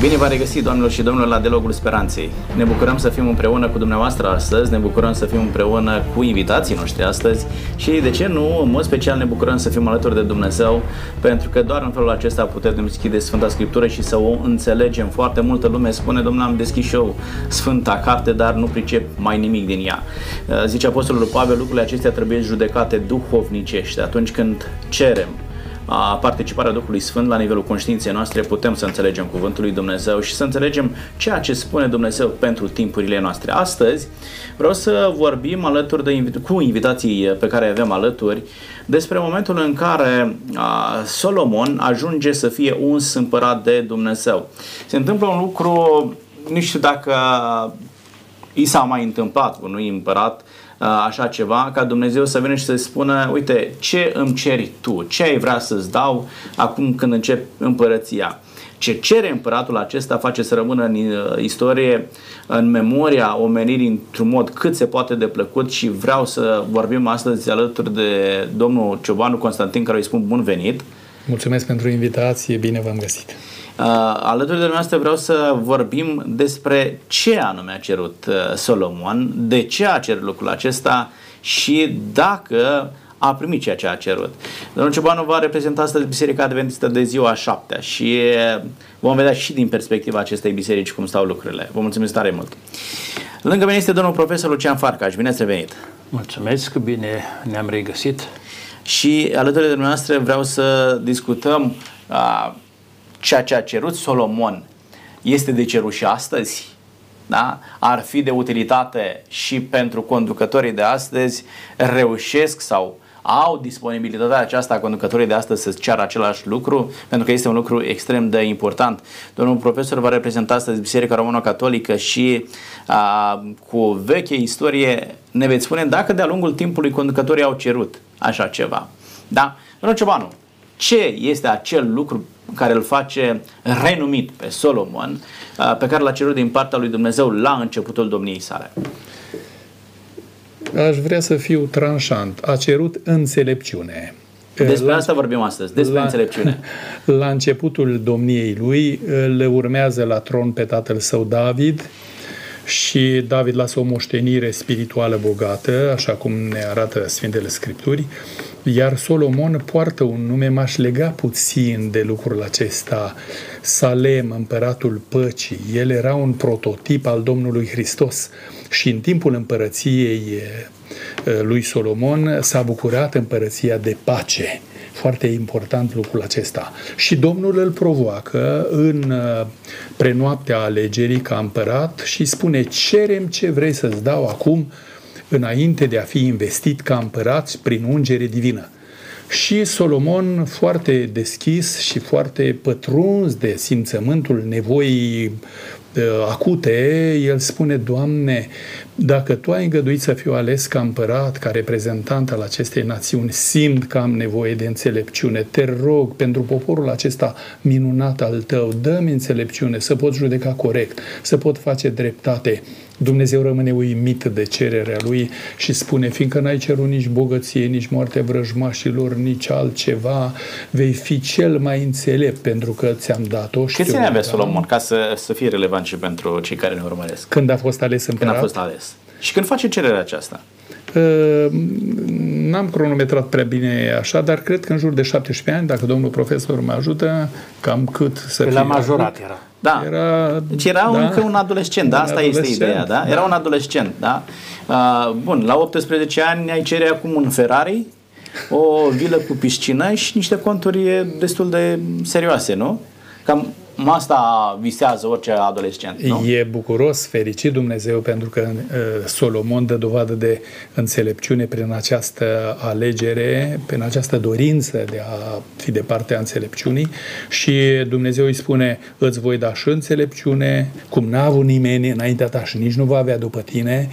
Bine v-am regăsit, doamnelor și domnilor, la Dialogul Speranței. Ne bucurăm să fim împreună cu dumneavoastră astăzi, ne bucurăm să fim împreună cu invitații noștri astăzi și, de ce nu, în mod special ne bucurăm să fim alături de Dumnezeu, pentru că doar în felul acesta putem deschide Sfânta Scriptură și să o înțelegem. Foarte multă lume spune, domnule, am deschis și eu Sfânta Carte, dar nu pricep mai nimic din ea. Zice Apostolul Pavel, lucrurile acestea trebuie judecate duhovnicește atunci când cerem a participarea Duhului Sfânt la nivelul conștiinței noastre putem să înțelegem Cuvântul lui Dumnezeu și să înțelegem ceea ce spune Dumnezeu pentru timpurile noastre. Astăzi vreau să vorbim alături de, cu invitații pe care avem alături despre momentul în care a, Solomon ajunge să fie uns împărat de Dumnezeu. Se întâmplă un lucru, nu știu dacă i s-a mai întâmplat unui împărat așa ceva, ca Dumnezeu să vină și să spună, uite, ce îmi ceri tu, ce ai vrea să-ți dau acum când încep împărăția. Ce cere împăratul acesta face să rămână în uh, istorie, în memoria omenirii într-un mod cât se poate de plăcut și vreau să vorbim astăzi alături de domnul Ciobanu Constantin, care îi spun bun venit. Mulțumesc pentru invitație, bine v-am găsit. Uh, alături de dumneavoastră vreau să vorbim despre ce anume a cerut uh, Solomon, de ce a cerut lucrul acesta și dacă a primit ceea ce a cerut. Domnul Ciobanu va reprezenta astăzi Biserica Adventistă de ziua a șaptea și uh, vom vedea și din perspectiva acestei biserici cum stau lucrurile. Vă mulțumesc tare mult! Lângă mine este domnul profesor Lucian Farcaș. Bine ați revenit! Mulțumesc, bine ne-am regăsit! Și alături de dumneavoastră vreau să discutăm uh, ceea ce a cerut Solomon este de cerut și astăzi, da? ar fi de utilitate și pentru conducătorii de astăzi, reușesc sau au disponibilitatea aceasta conducătorii de astăzi să ceară același lucru, pentru că este un lucru extrem de important. Domnul profesor va reprezenta astăzi Biserica Romano-Catolică și a, cu veche istorie ne veți spune dacă de-a lungul timpului conducătorii au cerut așa ceva. Da? Domnul Ciobanu, ce este acel lucru care îl face renumit pe Solomon, uh, pe care l-a cerut din partea lui Dumnezeu la începutul domniei sale. Aș vrea să fiu tranșant. A cerut înțelepciune. Despre la, asta vorbim astăzi, despre la, înțelepciune. La începutul domniei lui le urmează la tron pe tatăl său David și David lasă o moștenire spirituală bogată, așa cum ne arată Sfintele Scripturi, iar Solomon poartă un nume, m-aș lega puțin de lucrul acesta, Salem, împăratul păcii. El era un prototip al Domnului Hristos și în timpul împărăției lui Solomon s-a bucurat împărăția de pace. Foarte important lucrul acesta. Și Domnul îl provoacă în prenoaptea alegerii ca împărat și spune cerem ce vrei să-ți dau acum înainte de a fi investit ca împărat prin ungere divină. Și Solomon, foarte deschis și foarte pătruns de simțământul nevoii uh, acute, el spune, Doamne, dacă Tu ai îngăduit să fiu ales ca împărat, ca reprezentant al acestei națiuni, simt că am nevoie de înțelepciune. Te rog pentru poporul acesta minunat al Tău, dă-mi înțelepciune să pot judeca corect, să pot face dreptate Dumnezeu rămâne uimit de cererea lui și spune, fiindcă n-ai cerut nici bogăție, nici moartea vrăjmașilor, nici altceva, vei fi cel mai înțelept pentru că ți-am dat-o. Câți ani avea Solomon ca să, să fie relevant și pentru cei care ne urmăresc? Când a fost ales împărat? Când a fost ales. Și când face cererea aceasta? Uh, n-am cronometrat prea bine așa, dar cred că în jur de 17 ani, dacă domnul profesor mă ajută, cam cât să fie. La majorat era. Da. Era, deci era da, încă un adolescent, da? Un Asta adolescent, este ideea, da? da? Era un adolescent, da? Uh, bun, la 18 ani ai cere acum un Ferrari, o vilă cu piscină și niște conturi destul de serioase, nu? Cam asta visează orice adolescent, nu? E bucuros, fericit Dumnezeu pentru că uh, Solomon dă dovadă de înțelepciune prin această alegere, prin această dorință de a fi de partea înțelepciunii și Dumnezeu îi spune îți voi da și înțelepciune, cum n-a avut nimeni înaintea ta și nici nu va avea după tine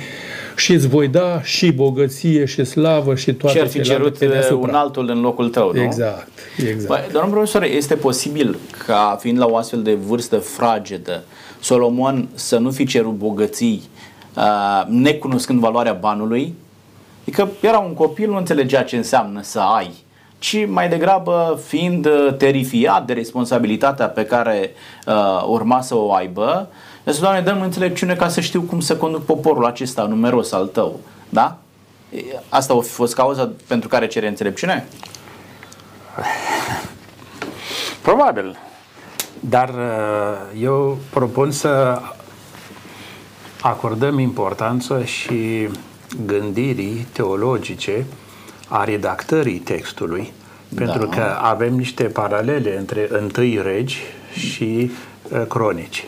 și îți voi da și bogăție și slavă și toate Ce ar fi cerut un altul în locul tău, nu? Exact, exact. Bă, domnul profesor, este posibil ca fiind la o astfel de vârstă fragedă, Solomon să nu fi cerut bogății uh, necunoscând valoarea banului? Adică era un copil, nu înțelegea ce înseamnă să ai ci mai degrabă fiind terifiat de responsabilitatea pe care uh, urma să o aibă, Deci, Doamne, dăm înțelepciune ca să știu cum să conduc poporul acesta numeros al Tău. Da? Asta a fost cauza pentru care cere înțelepciune? Probabil. Dar uh, eu propun să acordăm importanță și gândirii teologice a redactării textului, da. pentru că avem niște paralele între întâi regi și uh, cronici.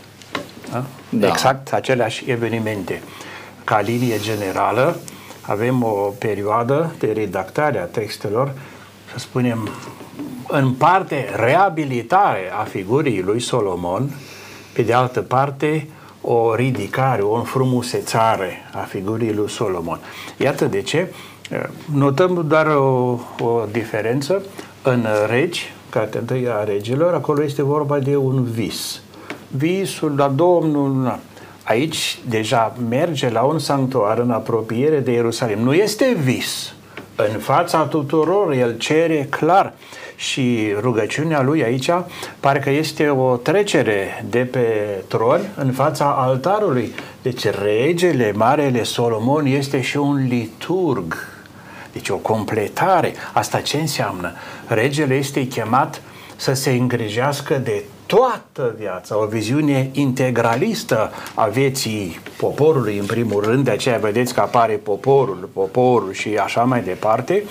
Da? Da. Exact aceleași evenimente. Ca linie generală, avem o perioadă de redactare a textelor, să spunem, în parte reabilitare a figurii lui Solomon, pe de altă parte o ridicare, o înfrumusețare a figurii lui Solomon. Iată de ce notăm doar o, o diferență în regi, cartea întâi a regilor, acolo este vorba de un vis. Visul la Domnul, aici deja merge la un sanctuar în apropiere de Ierusalim. Nu este vis. În fața tuturor, el cere clar și rugăciunea lui aici parcă este o trecere de pe tron în fața altarului. Deci regele, marele Solomon este și un liturg. Deci o completare. Asta ce înseamnă? Regele este chemat să se îngrijească de toată viața, o viziune integralistă a vieții poporului, în primul rând, de aceea vedeți că apare poporul, poporul și așa mai departe,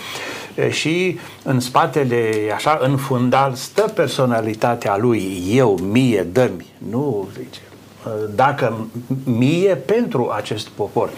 și în spatele, așa, în fundal, stă personalitatea lui, eu, mie, dă-mi, nu, zice, dacă mie pentru acest popor.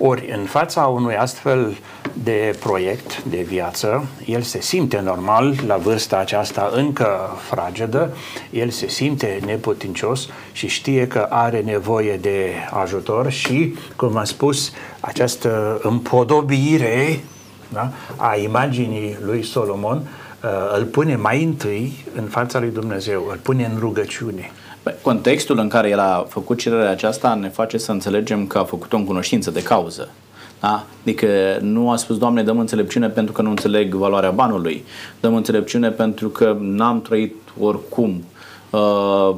Ori, în fața unui astfel de proiect de viață, el se simte normal la vârsta aceasta încă fragedă, el se simte neputincios și știe că are nevoie de ajutor și, cum am spus, această împodobire da, a imaginii lui Solomon uh, îl pune mai întâi în fața lui Dumnezeu, îl pune în rugăciune. Contextul în care el a făcut cererea aceasta ne face să înțelegem că a făcut-o în cunoștință de cauză. Da? Adică nu a spus, Doamne, dăm înțelepciune pentru că nu înțeleg valoarea banului. Dăm înțelepciune pentru că n-am trăit oricum uh,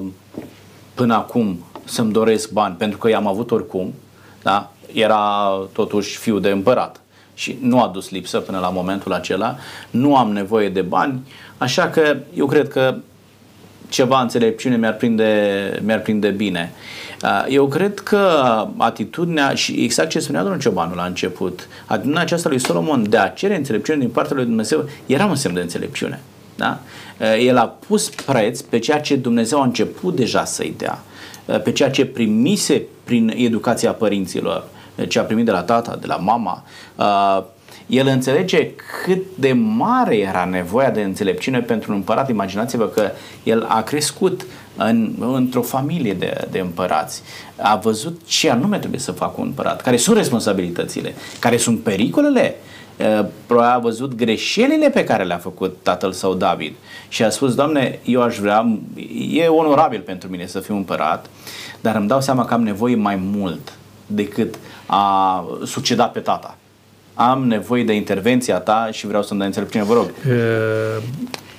până acum să-mi doresc bani, pentru că i-am avut oricum. Da? Era totuși fiu de împărat și nu a dus lipsă până la momentul acela. Nu am nevoie de bani, așa că eu cred că ceva înțelepciune mi-ar prinde, mi-ar prinde bine. Uh, eu cred că atitudinea, și exact ce spunea domnul Ciobanu la început, atitudinea aceasta lui Solomon de a cere înțelepciune din partea lui Dumnezeu era un semn de înțelepciune. Da? Uh, el a pus preț pe ceea ce Dumnezeu a început deja să-i dea, uh, pe ceea ce primise prin educația părinților, ce a primit de la tata, de la mama, el înțelege cât de mare era nevoia de înțelepciune pentru un împărat. Imaginați-vă că el a crescut în, într-o familie de, de împărați. A văzut ce anume trebuie să facă un împărat, care sunt responsabilitățile, care sunt pericolele. Probabil a văzut greșelile pe care le-a făcut tatăl său David și a spus, Doamne, eu aș vrea, e onorabil pentru mine să fiu împărat, dar îmi dau seama că am nevoie mai mult decât a succeda pe tata am nevoie de intervenția ta și vreau să-mi dai înțelepciune, vă rog.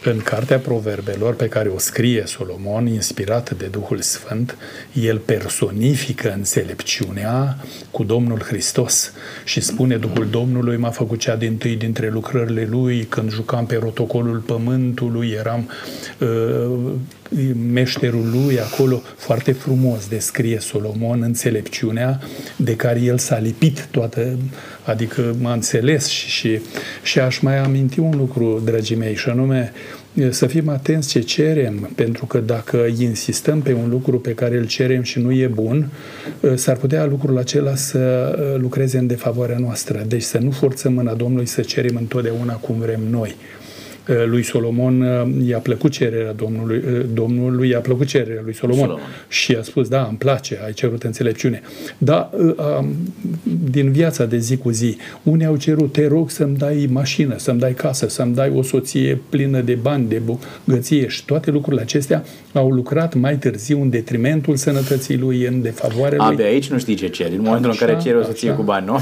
În Cartea Proverbelor pe care o scrie Solomon, inspirată de Duhul Sfânt, el personifică înțelepciunea cu Domnul Hristos și spune Duhul Domnului m-a făcut cea din tâi dintre lucrările lui, când jucam pe rotocolul pământului, eram uh, meșterul lui acolo, foarte frumos descrie Solomon înțelepciunea de care el s-a lipit toată, adică m-a înțeles și, și, și aș mai aminti un lucru, dragii mei, și anume să fim atenți ce cerem, pentru că dacă insistăm pe un lucru pe care îl cerem și nu e bun, s-ar putea lucrul acela să lucreze în defavoarea noastră. Deci să nu forțăm mâna Domnului să cerem întotdeauna cum vrem noi. Uh, lui Solomon uh, i-a plăcut cererea Domnului, uh, Domnului i-a plăcut cererea lui Solomon, Solomon. și a spus, da, îmi place, ai cerut înțelepciune. Dar din viața de zi cu zi, unii au cerut, te rog să-mi dai mașină, să-mi dai casă, să-mi dai o soție plină de bani, de bogăție și toate lucrurile acestea au lucrat mai târziu în detrimentul sănătății lui, în defavoarea lui. Abia aici nu știi ce ceri, în momentul așa, în care ceri o soție așa. cu bani, nu?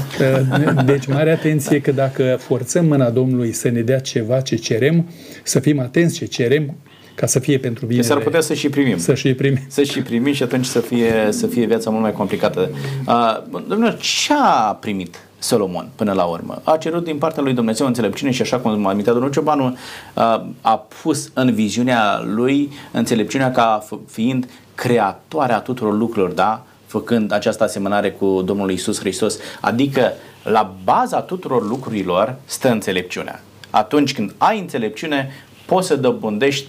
Deci mare atenție că dacă forțăm mâna Domnului să ne dea ceva ce cerem, cerem, să fim atenți ce cerem, ca să fie pentru bine. S-ar putea să și primim. Să și primim. Să și primim și atunci să fie, să fie viața mult mai complicată. Uh, domnule, ce a primit Solomon până la urmă? A cerut din partea lui Dumnezeu înțelepciune și așa cum a amintit domnul Ciobanu, uh, a pus în viziunea lui înțelepciunea ca fiind creatoarea tuturor lucrurilor, da? făcând această asemănare cu Domnul Isus Hristos. Adică la baza tuturor lucrurilor stă înțelepciunea. Atunci când ai înțelepciune, poți să dobândești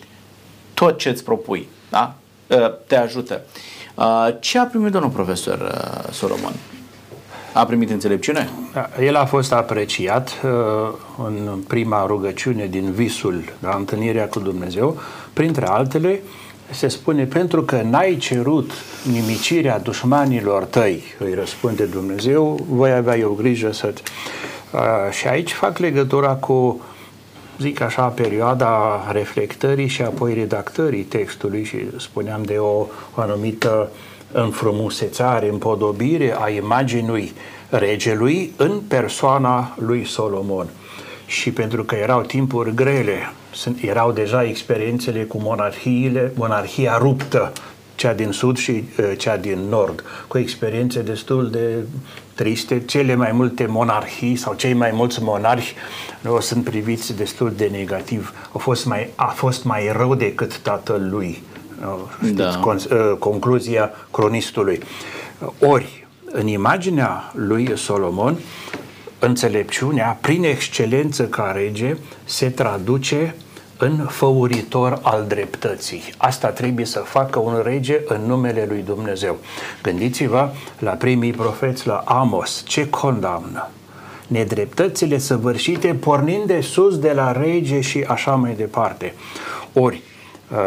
tot ce îți propui. Da? Ă, te ajută. Ă, ce a primit domnul profesor ă, Solomon? A primit înțelepciune? Da, el a fost apreciat în prima rugăciune din visul, la întâlnirea cu Dumnezeu, printre altele, se spune, pentru că n-ai cerut nimicirea dușmanilor tăi, îi răspunde Dumnezeu, voi avea eu grijă să uh, Și aici fac legătura cu, zic așa, perioada reflectării și apoi redactării textului și spuneam de o, o anumită înfrumusețare, împodobire a imaginii regelui în persoana lui Solomon. Și pentru că erau timpuri grele, sunt, erau deja experiențele cu monarhiile, monarhia ruptă, cea din sud și uh, cea din nord, cu experiențe destul de triste. Cele mai multe monarhii sau cei mai mulți monarhi nu, sunt priviți destul de negativ. A fost mai, a fost mai rău decât tatăl lui. Știți, da. con, uh, concluzia cronistului. Ori, în imaginea lui Solomon, înțelepciunea, prin excelență ca rege, se traduce în făuritor al dreptății. Asta trebuie să facă un rege în numele lui Dumnezeu. Gândiți-vă la primii profeți, la Amos, ce condamnă? Nedreptățile săvârșite pornind de sus de la rege și așa mai departe. Ori, uh,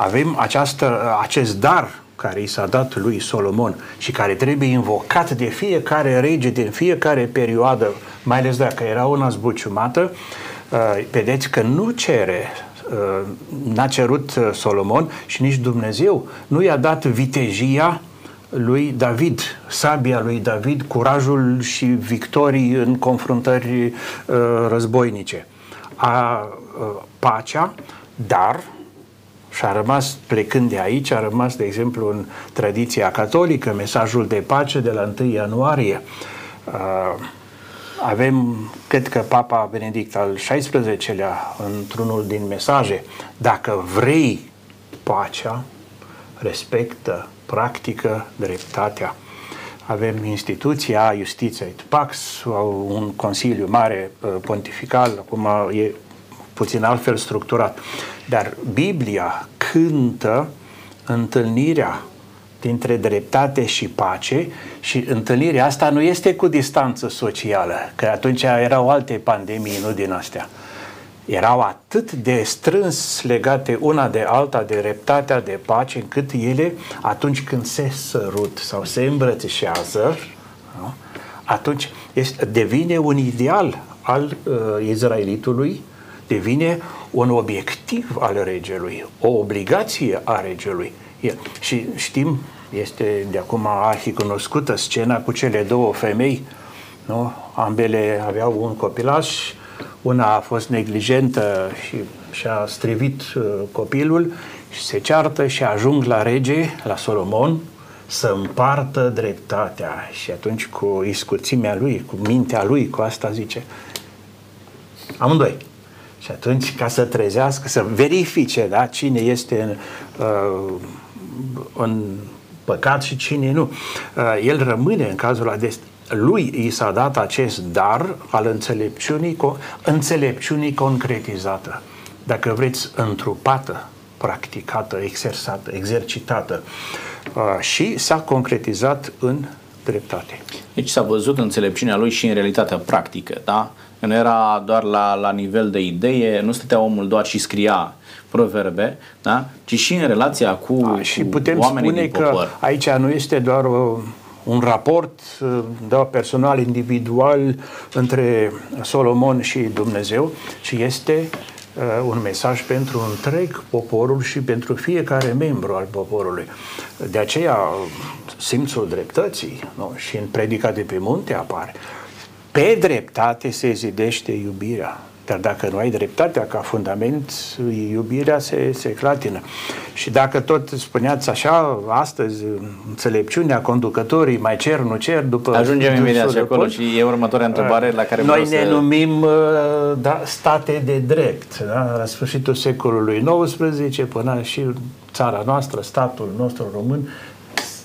avem această, acest dar care i s-a dat lui Solomon și care trebuie invocat de fiecare rege din fiecare perioadă, mai ales dacă era una zbuciumată, uh, vedeți că nu cere uh, n-a cerut uh, Solomon și nici Dumnezeu nu i-a dat vitejia lui David, sabia lui David, curajul și victorii în confruntări războinice. A, pacea, dar și a rămas, plecând de aici, a rămas, de exemplu, în tradiția catolică, mesajul de pace de la 1 ianuarie. Uh, avem, cred că Papa Benedict al XVI-lea, într-unul din mesaje, dacă vrei pacea, respectă, practică dreptatea. Avem instituția Justiția et Pax, un consiliu mare uh, pontifical, acum e puțin altfel structurat. Dar Biblia cântă întâlnirea dintre dreptate și pace și întâlnirea asta nu este cu distanță socială, că atunci erau alte pandemii, nu din astea. Erau atât de strâns legate una de alta de dreptatea, de pace, încât ele, atunci când se sărut sau se îmbrățișează, nu? atunci este, devine un ideal al uh, izraelitului devine un obiectiv al regelui, o obligație a regelui. Și știm, este de acum arhicunoscută scena cu cele două femei, nu? ambele aveau un copilaș, una a fost neglijentă și și-a strivit uh, copilul și se ceartă și ajung la rege, la Solomon, să împartă dreptatea. Și atunci cu iscuțimea lui, cu mintea lui, cu asta zice, amândoi, și atunci, ca să trezească, să verifice da, cine este în, uh, în păcat și cine nu, uh, el rămâne în cazul acesta. Lui i s-a dat acest dar al înțelepciunii, înțelepciunii concretizată. Dacă vreți, întrupată, practicată, exersată, exercitată uh, și s-a concretizat în dreptate. Deci s-a văzut înțelepciunea lui și în realitatea practică, da? Nu era doar la, la nivel de idee, nu stătea omul doar și scria proverbe, da? ci și în relația cu, A, și cu putem oamenii spune din popor. că aici nu este doar o, un raport da, personal, individual între Solomon și Dumnezeu, ci este uh, un mesaj pentru întreg poporul și pentru fiecare membru al poporului. De aceea simțul dreptății nu? și în predica de pe munte apare. Pe dreptate se zidește iubirea. Dar dacă nu ai dreptatea ca fundament, iubirea se, se clatină. Și dacă tot spuneați așa, astăzi, înțelepciunea, conducătorii mai cer, nu cer, după... Ajungem imediat și acolo și e următoarea întrebare la care Noi ne să... numim uh, da, state de drept. Da? La sfârșitul secolului XIX, până și țara noastră, statul nostru român,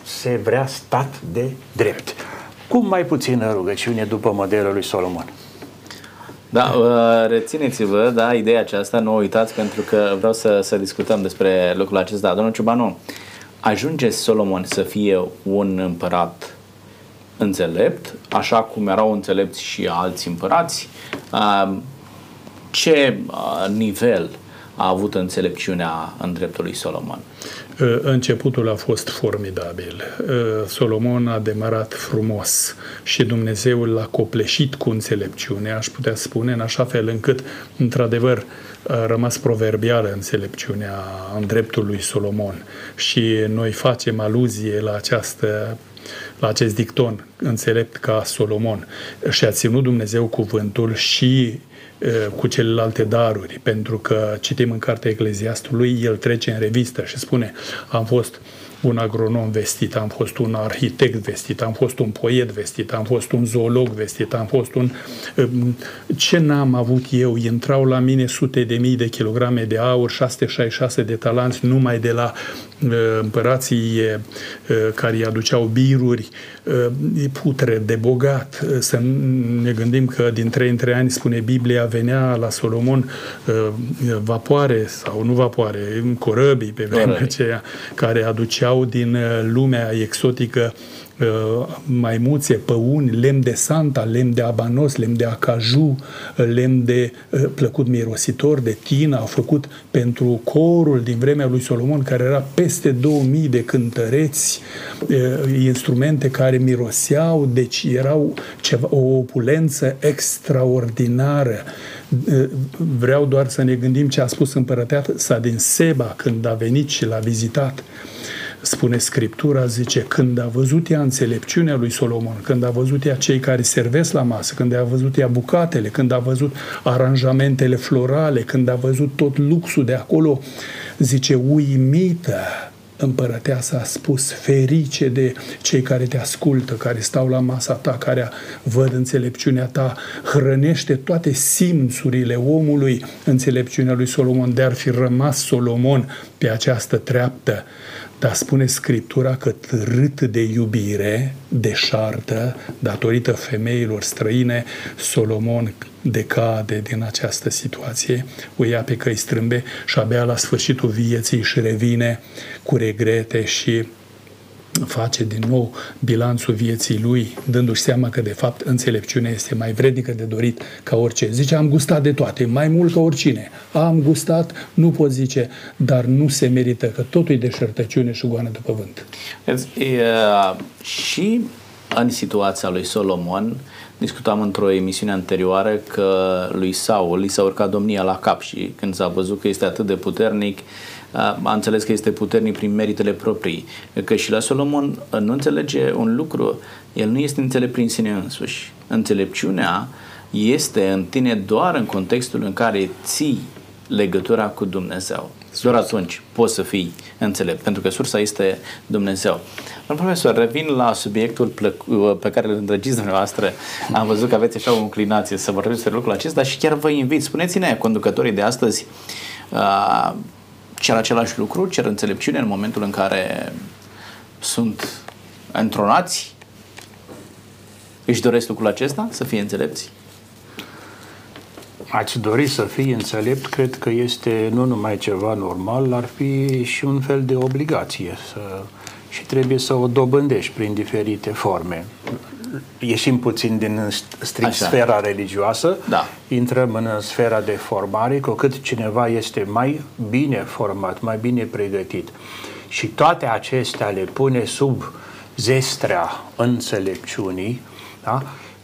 se vrea stat de drept. Cum mai puțină rugăciune după modelul lui Solomon? Da, uh, rețineți-vă, da, ideea aceasta, nu o uitați pentru că vreau să, să discutăm despre lucrul acesta. Domnul Ciubanu, ajunge Solomon să fie un împărat înțelept, așa cum erau înțelepți și alți împărați? Uh, ce uh, nivel a avut înțelepciunea în dreptul lui Solomon? Începutul a fost formidabil. Solomon a demarat frumos și Dumnezeu l-a copleșit cu înțelepciune, aș putea spune, în așa fel încât, într-adevăr, a rămas proverbială înțelepciunea în dreptul lui Solomon și noi facem aluzie la această la acest dicton, înțelept ca Solomon. Și a ținut Dumnezeu cuvântul și cu celelalte daruri, pentru că citim în cartea Ecleziastului, el trece în revistă și spune, am fost un agronom vestit, am fost un arhitect vestit, am fost un poet vestit, am fost un zoolog vestit, am fost un... Ce n-am avut eu? Intrau la mine sute de mii de kilograme de aur, 666 de talanți numai de la uh, împărații uh, care îi aduceau biruri, uh, putre de bogat. Să ne gândim că din trei în trei ani, spune Biblia, venea la Solomon vapoare sau nu vapoare, corăbii pe vremea aceea, care aduceau aduceau din uh, lumea exotică uh, maimuțe, păuni, lemn de santa, lemn de abanos, lemn de acaju, uh, lemn de plăcut mirositor, de tină, au făcut pentru corul din vremea lui Solomon, care era peste 2000 de cântăreți, instrumente care miroseau, deci erau ceva, o opulență extraordinară. Vreau doar să ne gândim ce a spus împărăteasa din Seba când a venit și l-a vizitat spune Scriptura, zice, când a văzut ea înțelepciunea lui Solomon, când a văzut ea cei care servesc la masă, când a văzut ea bucatele, când a văzut aranjamentele florale, când a văzut tot luxul de acolo, zice, uimită, împărăteasa a spus, ferice de cei care te ascultă, care stau la masa ta, care văd înțelepciunea ta, hrănește toate simțurile omului, înțelepciunea lui Solomon, de ar fi rămas Solomon pe această treaptă dar spune Scriptura că rât de iubire, deșartă, datorită femeilor străine, Solomon decade din această situație, o ia pe căi strâmbe și abia la sfârșitul vieții își revine cu regrete și face din nou bilanțul vieții lui, dându-și seama că de fapt înțelepciunea este mai vrednică de dorit ca orice. Zice, am gustat de toate, mai mult ca oricine. Am gustat, nu pot zice, dar nu se merită, că totul e deșertăciune și goană de păvânt. E, și în situația lui Solomon, discutam într-o emisiune anterioară că lui Saul li s-a urcat domnia la cap și când s-a văzut că este atât de puternic, a înțeles că este puternic prin meritele proprii. Că și la Solomon nu înțelege un lucru, el nu este înțelept prin sine însuși. Înțelepciunea este în tine doar în contextul în care ții legătura cu Dumnezeu. Doar atunci poți să fii înțelept, pentru că sursa este Dumnezeu. Domnul profesor, revin la subiectul pe care îl îndrăgiți dumneavoastră. Am văzut că aveți așa o înclinație să vorbiți despre lucrul acesta și chiar vă invit. Spuneți-ne, conducătorii de astăzi, uh, cer același lucru, cer înțelepciune în momentul în care sunt întronați, își doresc lucrul acesta, să fie înțelepți? Ați dori să fii înțelept, cred că este nu numai ceva normal, ar fi și un fel de obligație să, și trebuie să o dobândești prin diferite forme ieșim puțin din strict Așa. sfera religioasă, da. intrăm în sfera de formare, cu cât cineva este mai bine format, mai bine pregătit și toate acestea le pune sub zestrea înțelepciunii, da?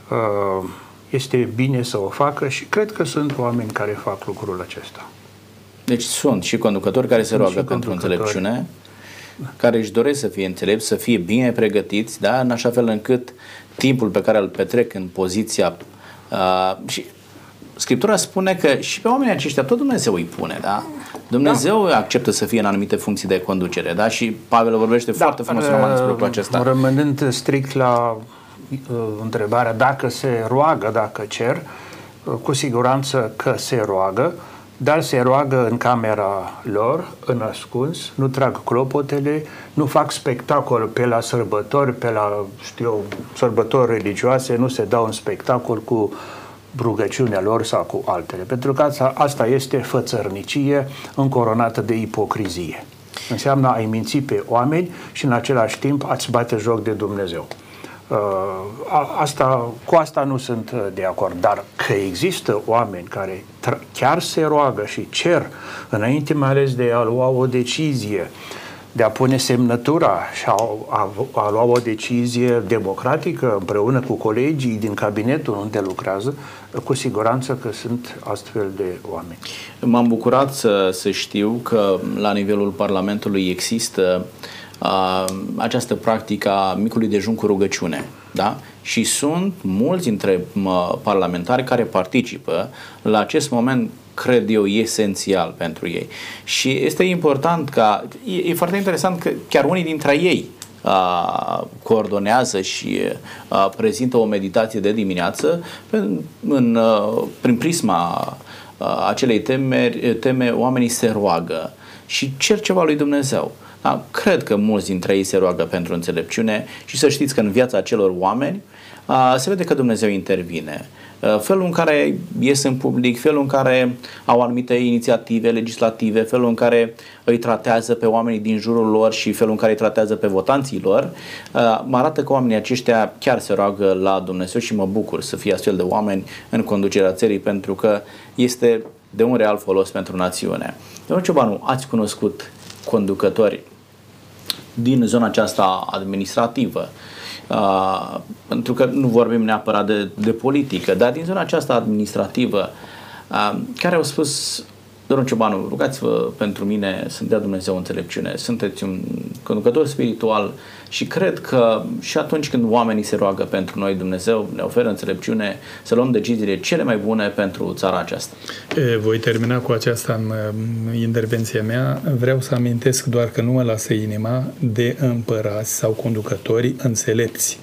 Uh, este bine să o facă și cred că sunt oameni care fac lucrul acesta. Deci sunt și conducători care se roagă pentru înțelepciune, care își doresc să fie înțelepți, să fie bine pregătiți, da? în așa fel încât timpul pe care îl petrec în poziția uh, și Scriptura spune că și pe oamenii aceștia tot Dumnezeu îi pune, da? Dumnezeu da. acceptă să fie în anumite funcții de conducere, da? Și Pavel vorbește da, foarte frumos în roman despre lucrul acesta. Rămânând strict la uh, întrebarea dacă se roagă, dacă cer, uh, cu siguranță că se roagă, dar se roagă în camera lor, în ascuns, nu trag clopotele, nu fac spectacol pe la sărbători, pe la, știu, sărbători religioase, nu se dau un spectacol cu rugăciunea lor sau cu altele. Pentru că asta, asta este fățărnicie încoronată de ipocrizie. Înseamnă a-i minți pe oameni și în același timp a-ți bate joc de Dumnezeu. Uh, asta, cu asta nu sunt uh, de acord, dar că există oameni care chiar se roagă și cer, înainte mai ales de a lua o decizie, de a pune semnătura și a, a, a lua o decizie democratică împreună cu colegii din cabinetul unde lucrează, cu siguranță că sunt astfel de oameni. M-am bucurat să, să știu că la nivelul Parlamentului există uh, această practică a micului dejun cu rugăciune. Da? Și sunt mulți dintre uh, parlamentari care participă la acest moment cred eu, esențial pentru ei. Și este important ca, e, e foarte interesant că chiar unii dintre ei a, coordonează și a, prezintă o meditație de dimineață în, în, a, prin prisma a, acelei teme, teme, oamenii se roagă și cer ceva lui Dumnezeu. Da? Cred că mulți dintre ei se roagă pentru înțelepciune și să știți că în viața acelor oameni a, se vede că Dumnezeu intervine. Uh, felul în care ies în public, felul în care au anumite inițiative legislative, felul în care îi tratează pe oamenii din jurul lor și felul în care îi tratează pe votanții lor, uh, mă arată că oamenii aceștia chiar se roagă la Dumnezeu și mă bucur să fie astfel de oameni în conducerea țării pentru că este de un real folos pentru națiune. Domnul Ciobanu, ați cunoscut conducători din zona aceasta administrativă, Uh, pentru că nu vorbim neapărat de, de politică, dar din zona aceasta administrativă, uh, care au spus Domnul Ciobanu, rugați-vă pentru mine să dea Dumnezeu înțelepciune. Sunteți un conducător spiritual și cred că și atunci când oamenii se roagă pentru noi, Dumnezeu ne oferă înțelepciune să luăm deciziile cele mai bune pentru țara aceasta. Voi termina cu aceasta în intervenția mea. Vreau să amintesc doar că nu mă lasă inima de împărați sau conducători înțelepți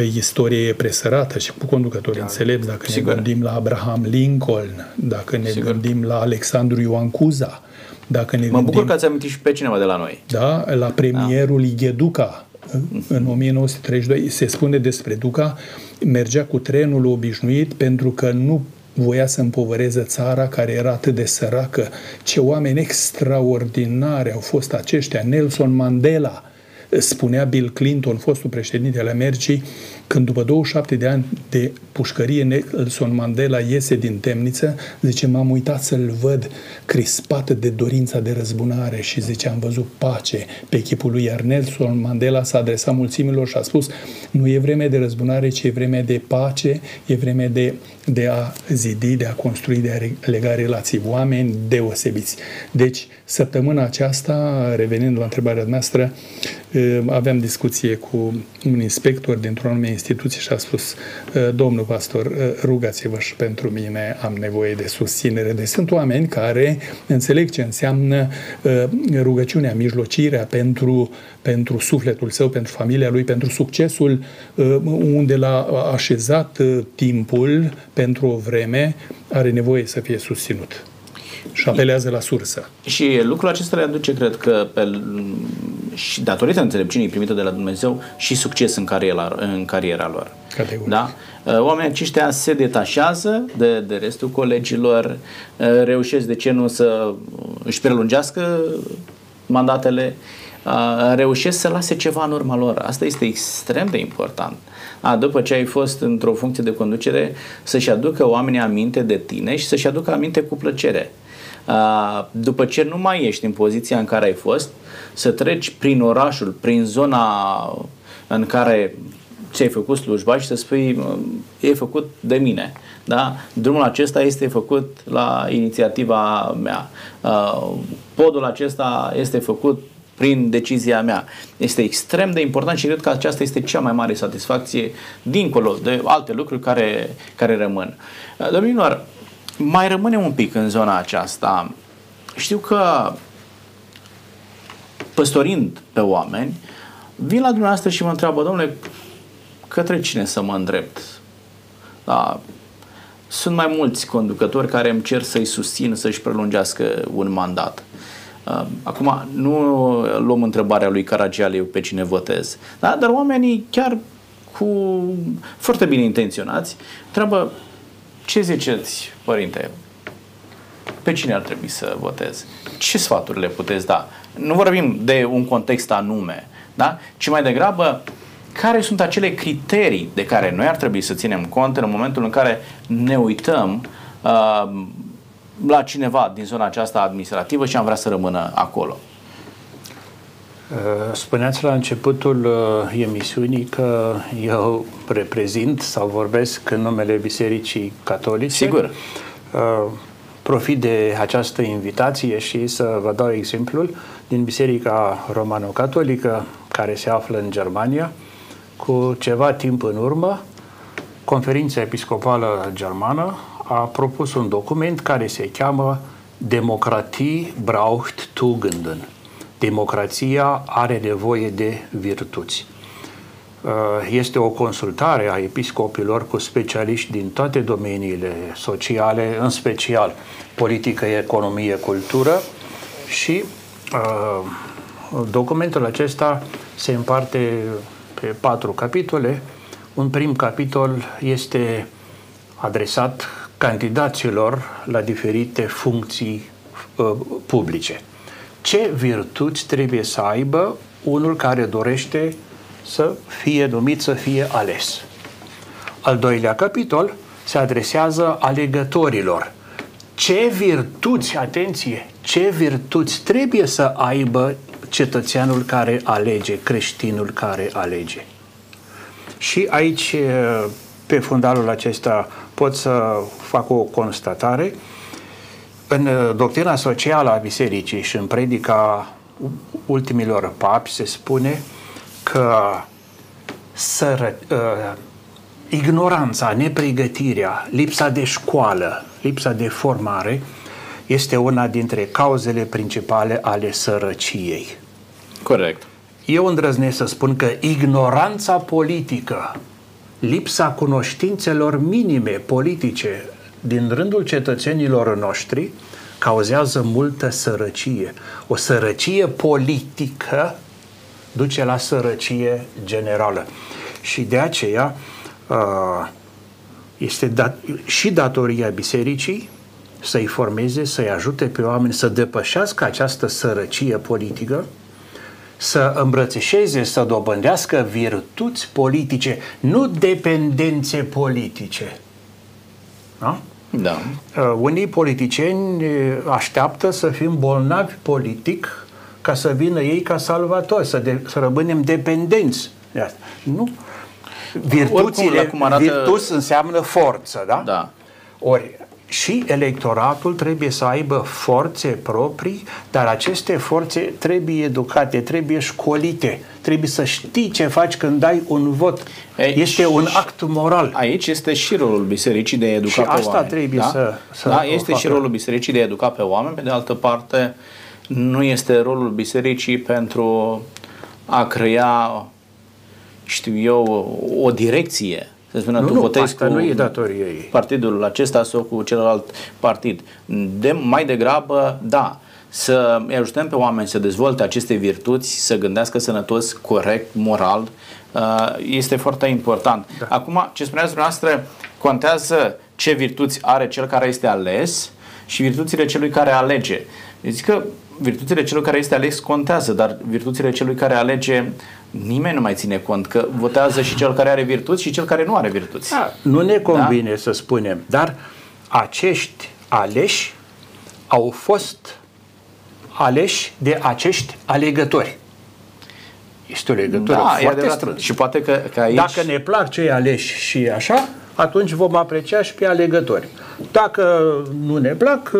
istorie e presărată și cu conducători da, înțelepți, dacă sigur. ne gândim la Abraham Lincoln, dacă ne sigur. gândim la Alexandru Ioan Cuza, dacă ne mă gândim, bucur că ați amintit și pe cineva de la noi. Da, la premierul da. Igheduca în 1932 se spune despre Duca, mergea cu trenul obișnuit pentru că nu voia să împovăreze țara care era atât de săracă. Ce oameni extraordinari au fost aceștia. Nelson Mandela, spunea Bill Clinton, fostul președinte al Americii, când după 27 de ani de pușcărie Nelson Mandela iese din temniță, zice, m-am uitat să-l văd crispat de dorința de răzbunare și zice, am văzut pace pe chipul lui, iar Nelson Mandela s-a adresat mulțimilor și a spus, nu e vreme de răzbunare, ci e vreme de pace, e vreme de, de a zidi, de a construi, de a lega relații oameni deosebiți. Deci, săptămâna aceasta, revenind la întrebarea noastră, aveam discuție cu un inspector dintr-o anume instituție și a spus, domnul pastor, rugați-vă și pentru mine, am nevoie de susținere. Deci sunt oameni care înțeleg ce înseamnă rugăciunea, mijlocirea pentru, pentru sufletul său, pentru familia lui, pentru succesul unde l-a așezat timpul pentru o vreme, are nevoie să fie susținut și apelează la sursă. Și lucrul acesta le aduce, cred că, pe, și datorită înțelepciunii primite de la Dumnezeu și succes în cariera, în cariera lor. Categoric. Da? Oamenii aceștia se detașează de, de restul colegilor, reușesc de ce nu să își prelungească mandatele, reușesc să lase ceva în urma lor. Asta este extrem de important. A, după ce ai fost într-o funcție de conducere, să-și aducă oamenii aminte de tine și să-și aducă aminte cu plăcere după ce nu mai ești în poziția în care ai fost, să treci prin orașul, prin zona în care ți-ai făcut slujba și să spui, e făcut de mine. Da? Drumul acesta este făcut la inițiativa mea. Podul acesta este făcut prin decizia mea. Este extrem de important și cred că aceasta este cea mai mare satisfacție dincolo de alte lucruri care, care rămân. Domnilor, mai rămâne un pic în zona aceasta. Știu că păstorind pe oameni, vin la dumneavoastră și mă întreabă, domnule, către cine să mă îndrept? Da, sunt mai mulți conducători care îmi cer să-i susțin să-și prelungească un mandat. Uh, acum, nu luăm întrebarea lui Caragiale pe cine votez, da? dar oamenii chiar cu foarte bine intenționați întreabă ce ziceți, părinte, pe cine ar trebui să votez? Ce sfaturi le puteți da? Nu vorbim de un context anume, da? ci mai degrabă care sunt acele criterii de care noi ar trebui să ținem cont în momentul în care ne uităm uh, la cineva din zona aceasta administrativă și am vrea să rămână acolo. Uh, spuneați la începutul uh, emisiunii că eu reprezint sau vorbesc în numele Bisericii Catolice. Sigur. Uh, profit de această invitație și să vă dau exemplul din Biserica Romano-Catolică care se află în Germania. Cu ceva timp în urmă, Conferința Episcopală Germană a propus un document care se cheamă Democratie braucht Tugenden. Democrația are nevoie de virtuți. Uh, este o consultare a episcopilor cu specialiști din toate domeniile sociale, în special politică, economie, cultură și uh, documentul acesta se împarte pe patru capitole. Un prim capitol este adresat candidaților la diferite funcții uh, publice. Ce virtuți trebuie să aibă unul care dorește să fie numit, să fie ales? Al doilea capitol se adresează alegătorilor. Ce virtuți, atenție, ce virtuți trebuie să aibă cetățeanul care alege, creștinul care alege? Și aici, pe fundalul acesta, pot să fac o constatare. În doctrina socială a Bisericii și în predica ultimilor papi se spune că sără, uh, ignoranța, nepregătirea, lipsa de școală, lipsa de formare este una dintre cauzele principale ale sărăciei. Corect. Eu îndrăznesc să spun că ignoranța politică, lipsa cunoștințelor minime politice din rândul cetățenilor noștri cauzează multă sărăcie. O sărăcie politică duce la sărăcie generală. Și de aceea uh, este dat, și datoria bisericii să-i formeze, să-i ajute pe oameni să depășească această sărăcie politică, să îmbrățișeze, să dobândească virtuți politice, nu dependențe politice. Da? Da. Uh, unii politicieni uh, așteaptă să fim bolnavi politic ca să vină ei ca salvatori, să, de, să rămânem dependenți. De asta. Nu. Virtuțile, Oricum, arată... virtus înseamnă forță, da? Da. Ori și electoratul trebuie să aibă forțe proprii, dar aceste forțe trebuie educate, trebuie școlite, trebuie să știi ce faci când dai un vot. Ei, este un act moral. Aici este și rolul bisericii de a educa și pe asta oameni. trebuie da? să, să Da, este și rolul bisericii de a educa pe oameni, pe de altă parte nu este rolul bisericii pentru a crea știu eu, o direcție să spună, nu, tu nu, votezi asta cu nu e datorie ei. partidul acesta sau cu celălalt partid. De, mai degrabă, da, să ajutăm pe oameni să dezvolte aceste virtuți, să gândească sănătos, corect, moral, uh, este foarte important. Da. Acum, ce spuneați dumneavoastră, contează ce virtuți are cel care este ales și virtuțile celui care alege. Zic că virtuțile celui care este ales contează, dar virtuțile celui care alege nimeni nu mai ține cont că votează și cel care are virtuți și cel care nu are virtuți. Da, nu ne convine da? să spunem, dar acești aleși au fost aleși de acești alegători. Este o legătură da, foarte strânsă. Și poate că, că aici... Dacă ne plac cei aleși și așa, atunci vom aprecia și pe alegători. Dacă nu ne plac,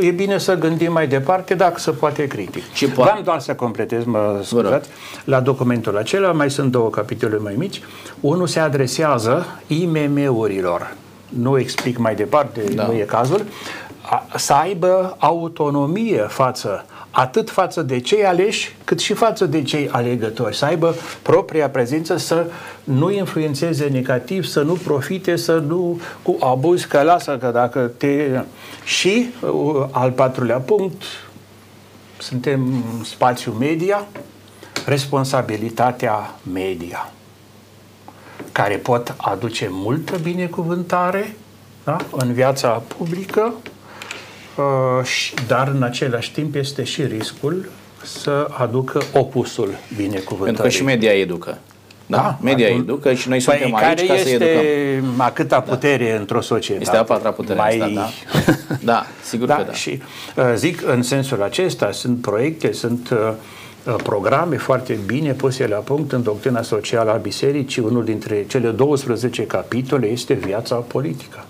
e bine să gândim mai departe dacă se poate critic. Și po- Vreau doar să completez, mă scuzați, la documentul acela mai sunt două capitole mai mici. Unul se adresează IMM-urilor. nu explic mai departe, da. nu e cazul, să aibă autonomie față atât față de cei aleși, cât și față de cei alegători, să aibă propria prezență, să nu influențeze negativ, să nu profite, să nu cu abuz, că lasă că dacă te... Și uh, al patrulea punct, suntem spațiu media, responsabilitatea media, care pot aduce multă binecuvântare da? în viața publică, uh, dar în același timp este și riscul să aducă opusul binecuvântării. Pentru că și media educă. Da, da media atunci, educă și noi suntem păi aici ca să educăm. a câta da. putere da. într-o societate. Este a patra putere Mai... asta, da? da, sigur da, că da. Și uh, zic în sensul acesta, sunt proiecte, sunt uh, uh, programe foarte bine puse la punct în doctrina socială a bisericii. Unul dintre cele 12 capitole este viața politică.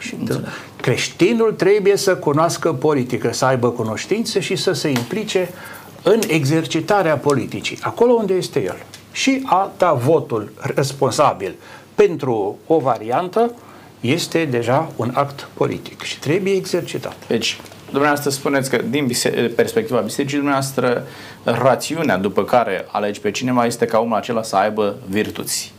Și creștinul trebuie să cunoască politică, să aibă cunoștințe și să se implice în exercitarea politicii, acolo unde este el și a da votul responsabil pentru o variantă este deja un act politic și trebuie exercitat. Deci, dumneavoastră spuneți că din bise- perspectiva bisericii dumneavoastră, rațiunea după care alegi pe cineva este ca omul acela să aibă virtuți.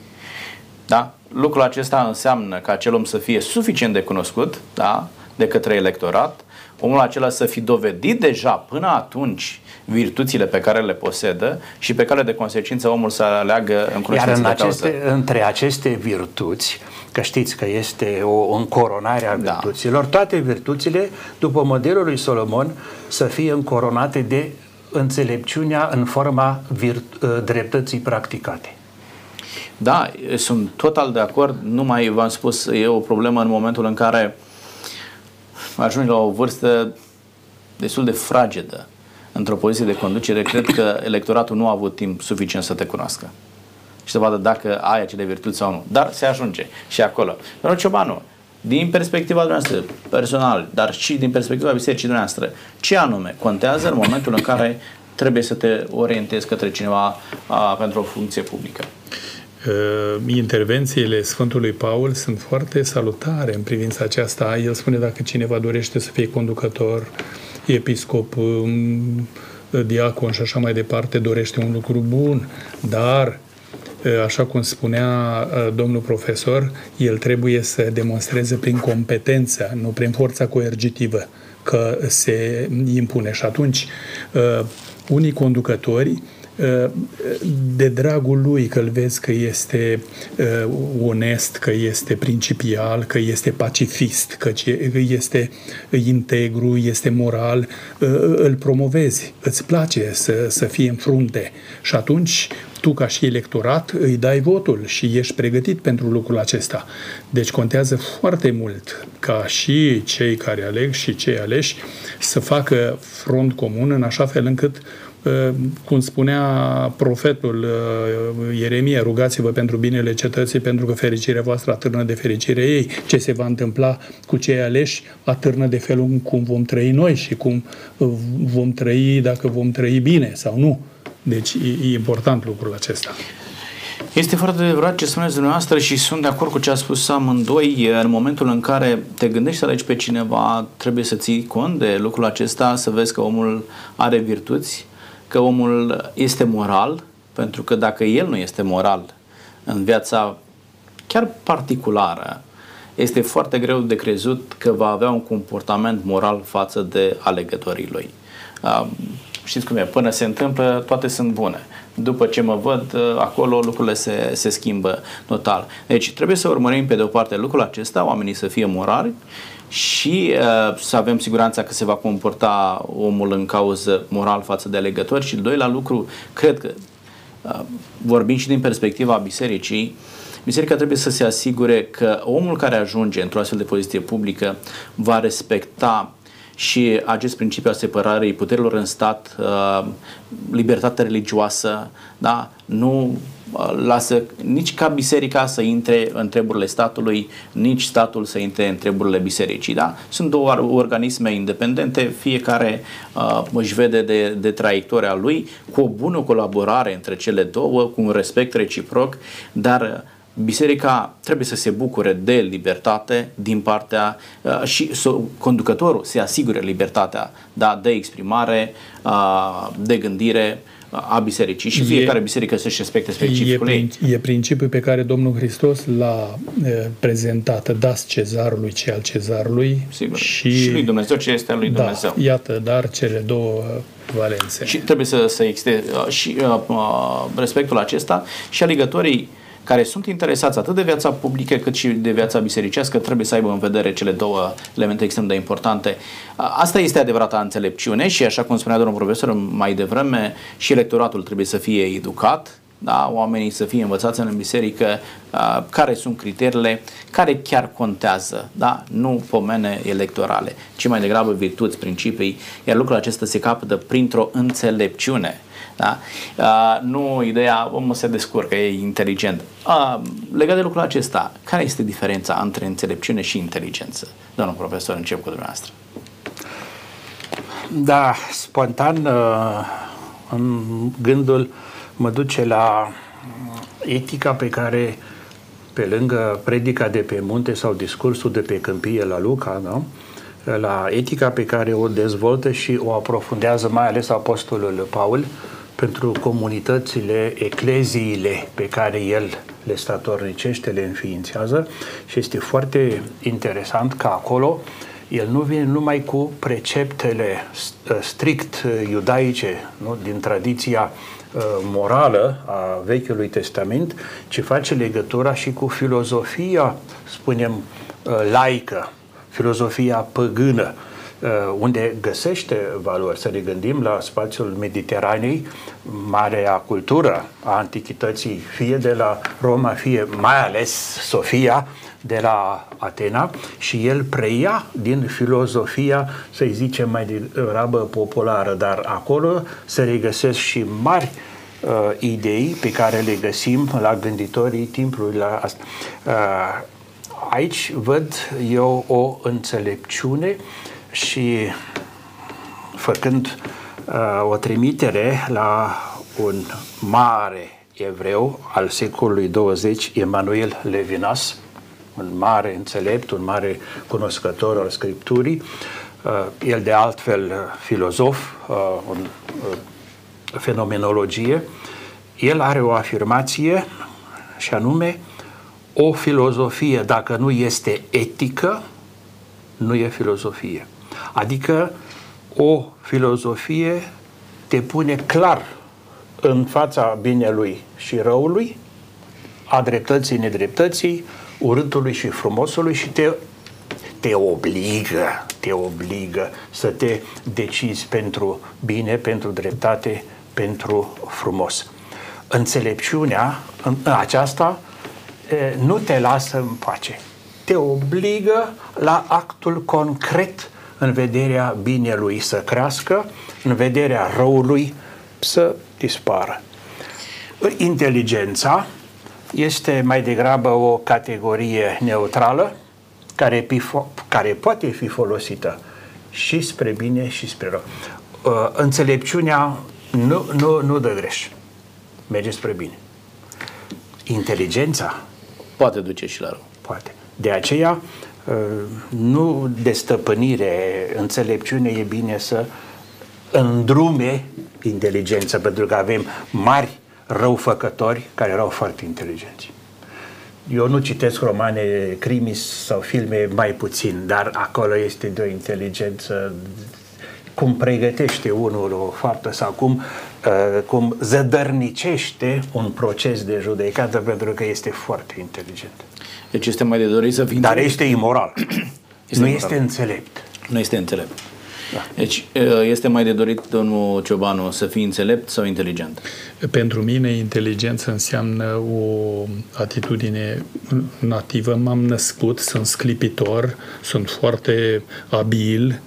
Da? Lucrul acesta înseamnă ca acel om să fie suficient de cunoscut da? de către electorat, omul acela să fi dovedit deja până atunci virtuțile pe care le posedă și pe care de consecință omul să aleagă în cunoștință Iar în aceste, între aceste virtuți, că știți că este o încoronare a da. virtuților, da. toate virtuțile, după modelul lui Solomon, să fie încoronate de înțelepciunea în forma virt- ă, dreptății practicate. Da, sunt total de acord, numai v-am spus, e o problemă în momentul în care ajungi la o vârstă destul de fragedă într-o poziție de conducere, cred că electoratul nu a avut timp suficient să te cunoască și să vadă dacă ai acele virtuți sau nu. Dar se ajunge și acolo. Domnul Ciobanu, din perspectiva noastră personal, dar și din perspectiva bisericii noastre, ce anume contează în momentul în care trebuie să te orientezi către cineva a, pentru o funcție publică? Uh, intervențiile Sfântului Paul sunt foarte salutare în privința aceasta. El spune dacă cineva dorește să fie conducător, episcop, um, diacon și așa mai departe, dorește un lucru bun, dar așa cum spunea domnul profesor, el trebuie să demonstreze prin competență, nu prin forța coercitivă, că se impune. Și atunci, unii conducători de dragul lui că îl vezi că este uh, onest, că este principial, că este pacifist, că este integru, este moral, uh, îl promovezi, îți place să, să fie în frunte. Și atunci tu ca și electorat îi dai votul și ești pregătit pentru lucrul acesta. Deci contează foarte mult ca și cei care aleg și cei aleși să facă front comun în așa fel încât Ă, cum spunea profetul ă, Ieremia, rugați-vă pentru binele cetății, pentru că fericirea voastră atârnă de fericire ei. Ce se va întâmpla cu cei aleși atârnă de felul cum vom trăi noi și cum vom trăi dacă vom trăi bine sau nu. Deci e, important lucrul acesta. Este foarte adevărat ce spuneți dumneavoastră și sunt de acord cu ce a spus amândoi. În momentul în care te gândești să alegi pe cineva, trebuie să ții cont de lucrul acesta, să vezi că omul are virtuți, că omul este moral, pentru că dacă el nu este moral în viața chiar particulară, este foarte greu de crezut că va avea un comportament moral față de alegătorii lui. Știți cum e, până se întâmplă, toate sunt bune. După ce mă văd, acolo lucrurile se, se schimbă total. Deci trebuie să urmărim pe de o parte lucrul acesta, oamenii să fie morali și uh, să avem siguranța că se va comporta omul în cauză moral față de alegători și, doilea lucru, cred că, uh, vorbim și din perspectiva bisericii, biserica trebuie să se asigure că omul care ajunge într-o astfel de poziție publică va respecta și acest principiu al separării puterilor în stat, uh, libertatea religioasă, da? nu lasă nici ca biserica să intre în treburile statului, nici statul să intre în treburile bisericii. Da? Sunt două organisme independente, fiecare uh, își vede de, de traiectoria lui, cu o bună colaborare între cele două, cu un respect reciproc, dar biserica trebuie să se bucure de libertate din partea uh, și so, conducătorul se asigure libertatea da, de exprimare, uh, de gândire a bisericii și fiecare e, biserică să-și respecte specificul e, ei. E principiul pe care Domnul Hristos l-a e, prezentat, dați cezarului ce al cezarului Sigur. Și, și lui Dumnezeu ce este al lui da, Dumnezeu. Iată, dar cele două valențe. Și trebuie să, să existe uh, și uh, uh, respectul acesta și alegătorii care sunt interesați atât de viața publică cât și de viața bisericească trebuie să aibă în vedere cele două elemente extrem de importante. Asta este adevărata înțelepciune și așa cum spunea domnul profesor mai devreme și electoratul trebuie să fie educat da, oamenii să fie învățați în biserică uh, care sunt criteriile care chiar contează, da? nu pomene electorale, ci mai degrabă virtuți, principii, iar lucrul acesta se capătă printr-o înțelepciune. Da? Uh, nu ideea, omul se descurcă, e inteligent. Uh, legat de lucrul acesta, care este diferența între înțelepciune și inteligență? Domnul profesor, încep cu dumneavoastră. Da, spontan uh, în gândul mă duce la etica pe care pe lângă predica de pe munte sau discursul de pe câmpie la Luca, nu? la etica pe care o dezvoltă și o aprofundează mai ales Apostolul Paul pentru comunitățile, ecleziile pe care el le statornicește, le înființează și este foarte interesant că acolo el nu vine numai cu preceptele strict iudaice, nu? din tradiția uh, morală a Vechiului Testament, ci face legătura și cu filozofia, spunem, uh, laică, filozofia păgână, Uh, unde găsește valori. Să ne gândim la spațiul Mediteranei, marea cultură a antichității, fie de la Roma, fie mai ales Sofia, de la Atena și el preia din filozofia, să zicem mai degrabă populară, dar acolo se regăsesc și mari uh, idei pe care le găsim la gânditorii timpului. La asta. Uh, aici văd eu o înțelepciune uh, și făcând uh, o trimitere la un mare evreu al secolului 20, Emanuel Levinas, un mare înțelept, un mare cunoscător al Scripturii, uh, el de altfel uh, filozof, uh, un, uh, fenomenologie, el are o afirmație și anume o filozofie, dacă nu este etică, nu e filozofie. Adică o filozofie te pune clar în fața binelui și răului, a dreptății, nedreptății, urâtului și frumosului și te, te obligă, te obligă să te decizi pentru bine, pentru dreptate, pentru frumos. Înțelepciunea în aceasta nu te lasă în pace. Te obligă la actul concret în vederea binelui să crească, în vederea răului să dispară. Inteligența este mai degrabă o categorie neutrală care, care poate fi folosită și spre bine și spre rău. Uh, înțelepciunea nu, nu, nu dă greș. Merge spre bine. Inteligența poate duce și la rău. Poate. De aceea, Uh, nu de stăpânire, înțelepciune e bine să îndrume inteligența, pentru că avem mari răufăcători care erau foarte inteligenți. Eu nu citesc romane crimis sau filme mai puțin, dar acolo este de o inteligență cum pregătește unul o faptă sau cum, uh, cum zădărnicește un proces de judecată pentru că este foarte inteligent. Deci este mai de dorit să fii... Dar este imoral. Este nu imoral. este înțelept. Nu este înțelept. Da. Deci este mai de dorit, domnul Ciobanu, să fii înțelept sau inteligent? Pentru mine, inteligență înseamnă o atitudine nativă. M-am născut, sunt sclipitor, sunt foarte abil,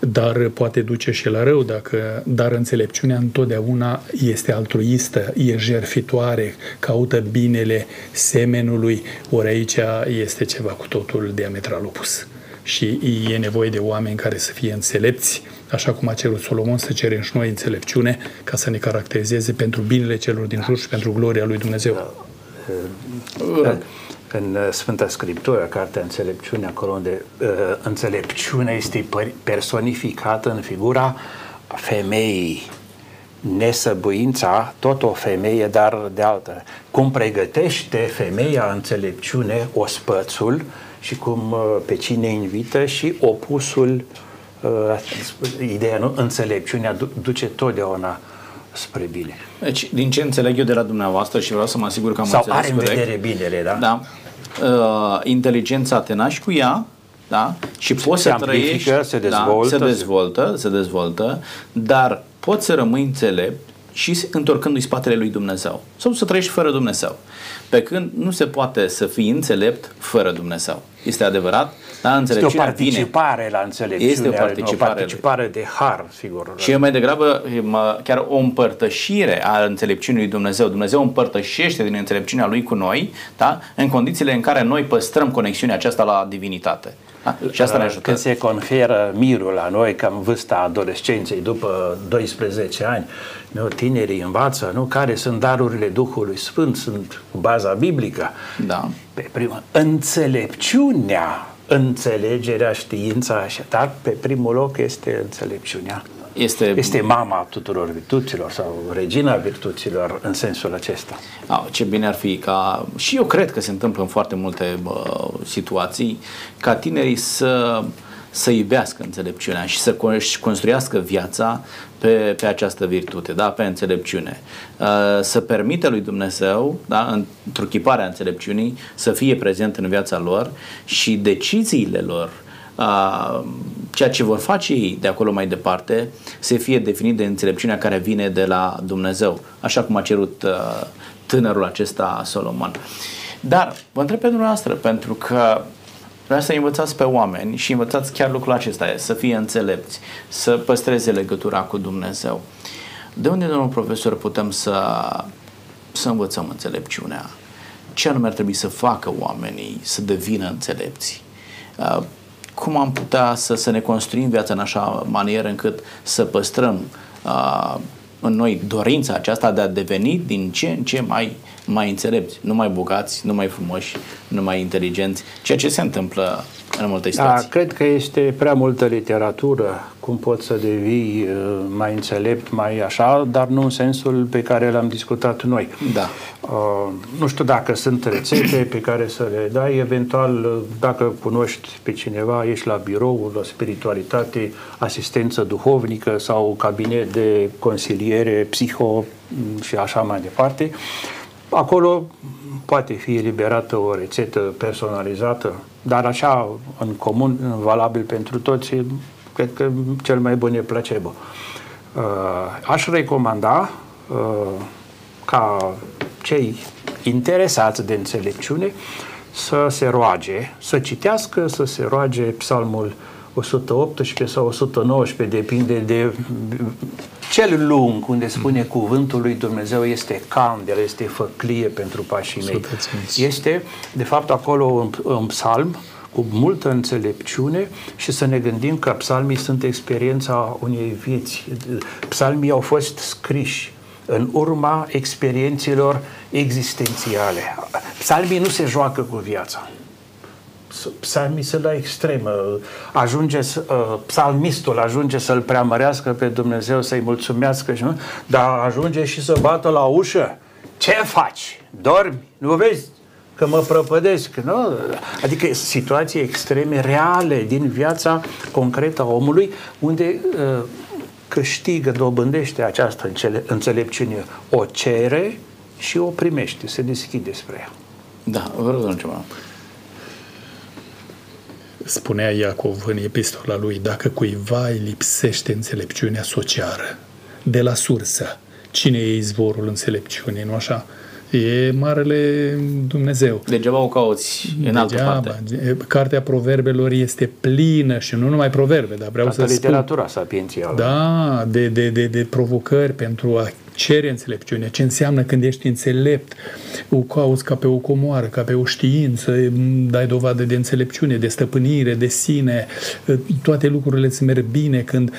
dar poate duce și la rău. Dacă, dar înțelepciunea întotdeauna este altruistă, e jerfitoare, caută binele semenului, ori aici este ceva cu totul diametral opus și e nevoie de oameni care să fie înțelepți, așa cum a cerut Solomon să cerem și noi înțelepciune ca să ne caracterizeze pentru binele celor din jur și pentru gloria lui Dumnezeu. uh, în Sfânta Scriptură, Cartea Înțelepciune, acolo unde uh, înțelepciunea este personificată în figura femeii, nesăbuința, tot o femeie, dar de altă. Cum pregătește femeia înțelepciune ospățul și cum uh, pe cine invită și opusul, uh, ideea, nu? Înțelepciunea duce totdeauna spre bine. Deci, din ce înțeleg eu de la dumneavoastră și vreau să mă asigur că am Sau înțeles are în corect, vedere binele, da? da, uh, inteligența te naști cu ea, da? Și poți Se să amplifică, trăiești, se da, dezvoltă, se se- dezvoltă, se dezvoltă, dar poți să rămâi înțelept și întorcându-i spatele lui Dumnezeu. Sau să trăiești fără Dumnezeu. Pe când nu se poate să fii înțelept fără Dumnezeu. Este adevărat, dar Este o înțelepciunea vine. participare la înțelepciune, Este o participare. o participare de har, sigur. Și e mai degrabă e, mă, chiar o împărtășire a înțelepciunii lui Dumnezeu. Dumnezeu împărtășește din înțelepciunea lui cu noi, da? în condițiile în care noi păstrăm conexiunea aceasta la divinitate. Da? Și asta ne ajută. Când se conferă mirul la noi, cam în vârsta adolescenței, după 12 ani, nu, tinerii învață, nu, care sunt darurile Duhului Sfânt, sunt baza biblică. Da. Pe primul, înțelepciunea, înțelegerea, știința, așa, dar pe primul loc este înțelepciunea. Este, Este mama tuturor virtuților sau regina virtuților în sensul acesta. A, ce bine ar fi ca, și eu cred că se întâmplă în foarte multe bă, situații, ca tinerii să, să iubească înțelepciunea și să co- își construiască viața pe, pe această virtute, da? pe înțelepciune. Uh, Să permită lui Dumnezeu, da? într-o chipare a înțelepciunii, să fie prezent în viața lor și deciziile lor a, ceea ce vor face ei de acolo mai departe să fie definit de înțelepciunea care vine de la Dumnezeu, așa cum a cerut uh, tânărul acesta Solomon. Dar vă întreb pe dumneavoastră, pentru că vreau să învățați pe oameni și învățați chiar lucrul acesta, să fie înțelepți, să păstreze legătura cu Dumnezeu. De unde, domnul profesor, putem să, să învățăm înțelepciunea? Ce anume ar trebui să facă oamenii să devină înțelepți? Uh, cum am putea să, să ne construim viața în așa manieră încât să păstrăm uh, în noi dorința aceasta de a deveni din ce în ce mai, mai înțelepți, nu mai bogați, nu mai frumoși, nu mai inteligenți, ceea ce se întâmplă în multe Da, situații. cred că este prea multă literatură, cum poți să devii uh, mai înțelept, mai așa, dar nu în sensul pe care l-am discutat noi. Da. Uh, nu știu dacă sunt rețete pe care să le dai, eventual uh, dacă cunoști pe cineva, ești la birou, la spiritualitate, asistență duhovnică sau cabinet de consiliere, psiho m, și așa mai departe. Acolo poate fi eliberată o rețetă personalizată, dar așa în comun, valabil pentru toți, cred că cel mai bun e placebo. Uh, Aș recomanda uh, ca cei interesați de înțelepciune să se roage, să citească, să se roage psalmul 118 sau 119, depinde de cel lung, unde spune cuvântul lui Dumnezeu este candelă, este făclie pentru pașii mei. Sutățenți. Este, de fapt, acolo un, un psalm cu multă înțelepciune și să ne gândim că psalmii sunt experiența unei vieți. Psalmii au fost scriși în urma experiențelor existențiale. Psalmii nu se joacă cu viața. Psalmii sunt la extremă. Ajunge, să- uh, psalmistul ajunge să-l preamărească pe Dumnezeu, să-i mulțumească, și nu? dar ajunge și să bată la ușă. Ce faci? Dormi? Nu vezi? Că mă prăpădesc, nu? Adică situații extreme, reale, din viața concretă a omului, unde uh, câștigă, dobândește această înțele- înțelepciune. O cere și o primește, se deschide spre ea. Da, vă rog, domnul Ciuman. Spunea Iacov în epistola lui, dacă cuiva îi lipsește înțelepciunea socială, de la sursă, cine e izvorul înțelepciunii, nu așa? E Marele Dumnezeu. Degeaba o cauți în altă parte. Cartea proverbelor este plină și nu numai proverbe, dar vreau Toată să spun literatura sapiențială. da, de, de, de, de provocări pentru a cere înțelepciune, ce înseamnă când ești înțelept, o cauți ca pe o comoară, ca pe o știință, dai dovadă de înțelepciune, de stăpânire, de sine, toate lucrurile îți merg bine când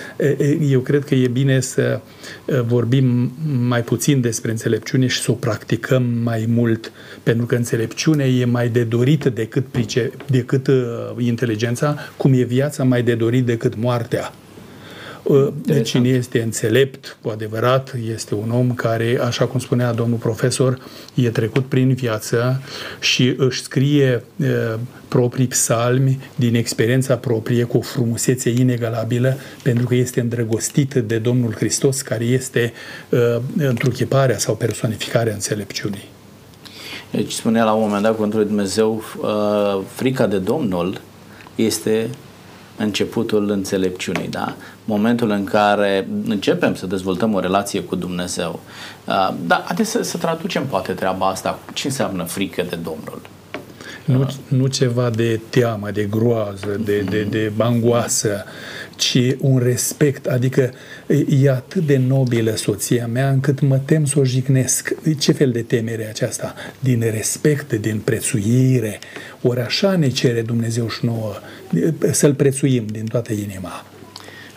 eu cred că e bine să vorbim mai puțin despre înțelepciune și să o practicăm mai mult, pentru că înțelepciunea e mai de dorit decât, price, decât uh, inteligența, cum e viața mai de dorit decât moartea. De cine este înțelept, cu adevărat, este un om care, așa cum spunea domnul profesor, e trecut prin viață și își scrie proprii psalmi din experiența proprie cu o frumusețe inegalabilă pentru că este îndrăgostit de Domnul Hristos care este întruchiparea sau personificarea înțelepciunii. Deci spunea la un moment dat cuvântul lui Dumnezeu, frica de Domnul este începutul înțelepciunii, da? Momentul în care începem să dezvoltăm o relație cu Dumnezeu. Uh, da, haideți să, să traducem poate treaba asta. Ce înseamnă frică de Domnul? Nu, nu ceva de teamă, de groază, de, de, de angoasă, ci un respect. Adică e atât de nobilă soția mea încât mă tem să o jignesc. Ce fel de temere aceasta? Din respect, din prețuire. Ori așa ne cere Dumnezeu și nouă să-L prețuim din toată inima.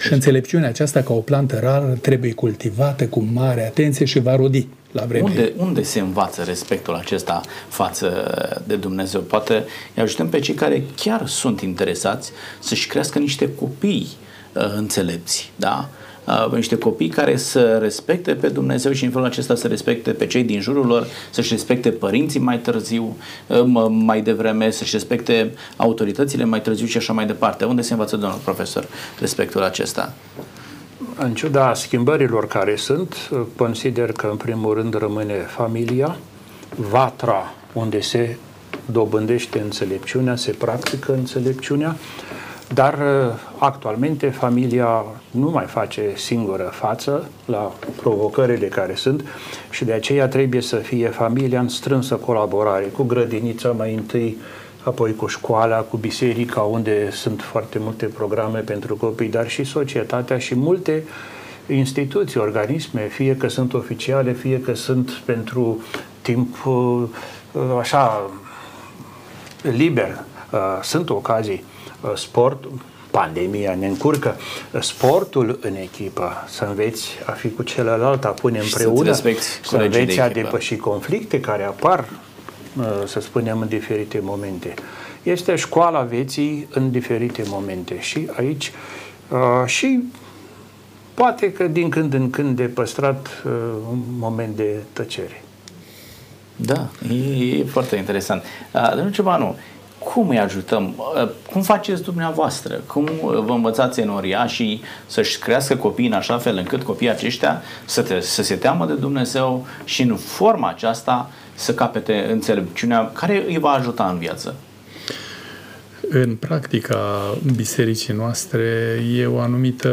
Și înțelepciunea aceasta, ca o plantă rară, trebuie cultivată cu mare atenție și va rodi la vreme. Unde, unde se învață respectul acesta față de Dumnezeu? Poate îi ajutăm pe cei care chiar sunt interesați să-și crească niște copii uh, înțelepți, da? Uh, niște copii care să respecte pe Dumnezeu și în felul acesta să respecte pe cei din jurul lor, să-și respecte părinții mai târziu, uh, mai devreme, să-și respecte autoritățile mai târziu și așa mai departe. Unde se învață, domnul profesor, respectul acesta? În ciuda schimbărilor care sunt, consider că în primul rând rămâne familia, vatra unde se dobândește înțelepciunea, se practică înțelepciunea, dar actualmente familia nu mai face singură față la provocările care sunt și de aceea trebuie să fie familia în strânsă colaborare cu grădinița mai întâi, apoi cu școala, cu biserica, unde sunt foarte multe programe pentru copii, dar și societatea și multe instituții, organisme, fie că sunt oficiale, fie că sunt pentru timp uh, așa liber. Uh, sunt ocazii. Uh, sport, pandemia ne încurcă, sportul în echipă, să înveți a fi cu celălalt, a pune împreună, să, să înveți a depăși conflicte care apar să spunem, în diferite momente. Este școala vieții în diferite momente și aici uh, și poate că din când în când de păstrat uh, un moment de tăcere. Da, e, e foarte interesant. Uh, Domnul Ciobanu, cum îi ajutăm? Cum faceți dumneavoastră? Cum vă învățați în și să-și crească copiii în așa fel încât copiii aceștia să, te, să se teamă de Dumnezeu și în forma aceasta să capete înțelepciunea care îi va ajuta în viață? În practica bisericii noastre e o anumită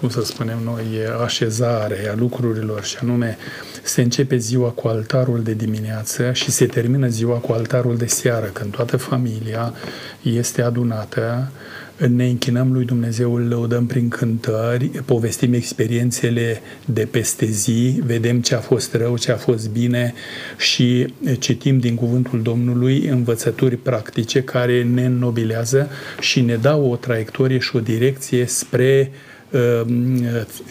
cum să spunem noi, așezare a lucrurilor și anume se începe ziua cu altarul de dimineață și se termină ziua cu altarul de seară, când toată familia este adunată. Ne închinăm lui Dumnezeu, îl lăudăm prin cântări, povestim experiențele de peste zi, vedem ce a fost rău, ce a fost bine și citim din cuvântul Domnului învățături practice care ne înnobilează și ne dau o traiectorie și o direcție spre uh,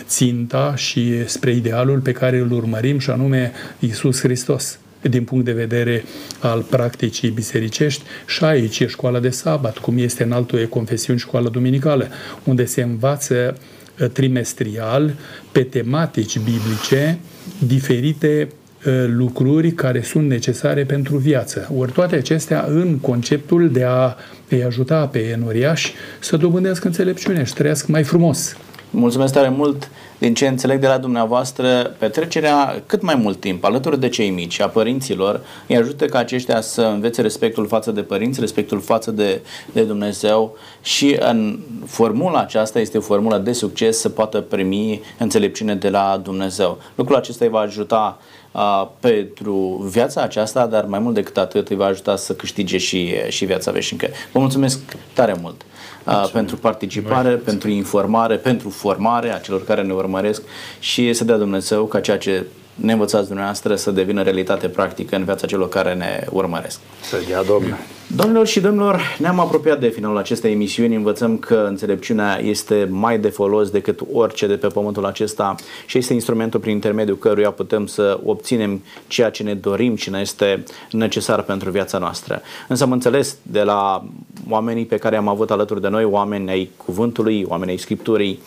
ținta și spre idealul pe care îl urmărim și anume Isus Hristos din punct de vedere al practicii bisericești și aici e școala de sabat, cum este în altul e confesiuni școală duminicală, unde se învață uh, trimestrial pe tematici biblice diferite uh, lucruri care sunt necesare pentru viață. Ori toate acestea în conceptul de a îi ajuta pe enoriași să dobândească înțelepciune și trăiască mai frumos. Mulțumesc tare mult! din ce înțeleg de la dumneavoastră, petrecerea cât mai mult timp alături de cei mici, a părinților, îi ajută ca aceștia să învețe respectul față de părinți, respectul față de, de Dumnezeu și în formula aceasta este o formulă de succes să poată primi înțelepciune de la Dumnezeu. Lucrul acesta îi va ajuta uh, pentru viața aceasta, dar mai mult decât atât îi va ajuta să câștige și, și viața veșnică. Vă mulțumesc tare mult uh, pentru participare, pentru informare, pentru formare a celor care ne urmăresc. Urmăresc și să dea Dumnezeu ca ceea ce ne învățați dumneavoastră să devină realitate practică în viața celor care ne urmăresc. Să dea Domnul. Domnilor și domnilor, ne-am apropiat de finalul acestei emisiuni. Învățăm că înțelepciunea este mai de folos decât orice de pe pământul acesta și este instrumentul prin intermediul căruia putem să obținem ceea ce ne dorim și ne este necesar pentru viața noastră. Însă am înțeles de la oamenii pe care am avut alături de noi, oameni ai cuvântului, oameni ai scripturii,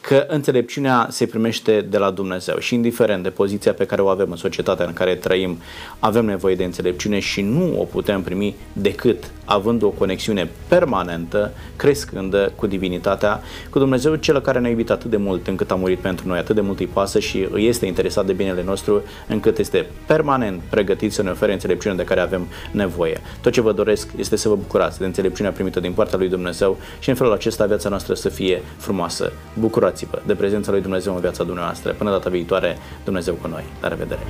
că înțelepciunea se primește de la Dumnezeu și indiferent de poziția pe care o avem în societatea în care trăim, avem nevoie de înțelepciune și nu o putem primi decât având o conexiune permanentă, crescândă cu divinitatea, cu Dumnezeu cel care ne-a iubit atât de mult încât a murit pentru noi, atât de mult îi pasă și îi este interesat de binele nostru încât este permanent pregătit să ne ofere înțelepciunea de care avem nevoie. Tot ce vă doresc este să vă bucurați de înțelepciunea primită din partea lui Dumnezeu și în felul acesta viața noastră să fie frumoasă. Bucurați-vă de prezența lui Dumnezeu în viața dumneavoastră. Până data viitoare, Dumnezeu cu noi. La revedere!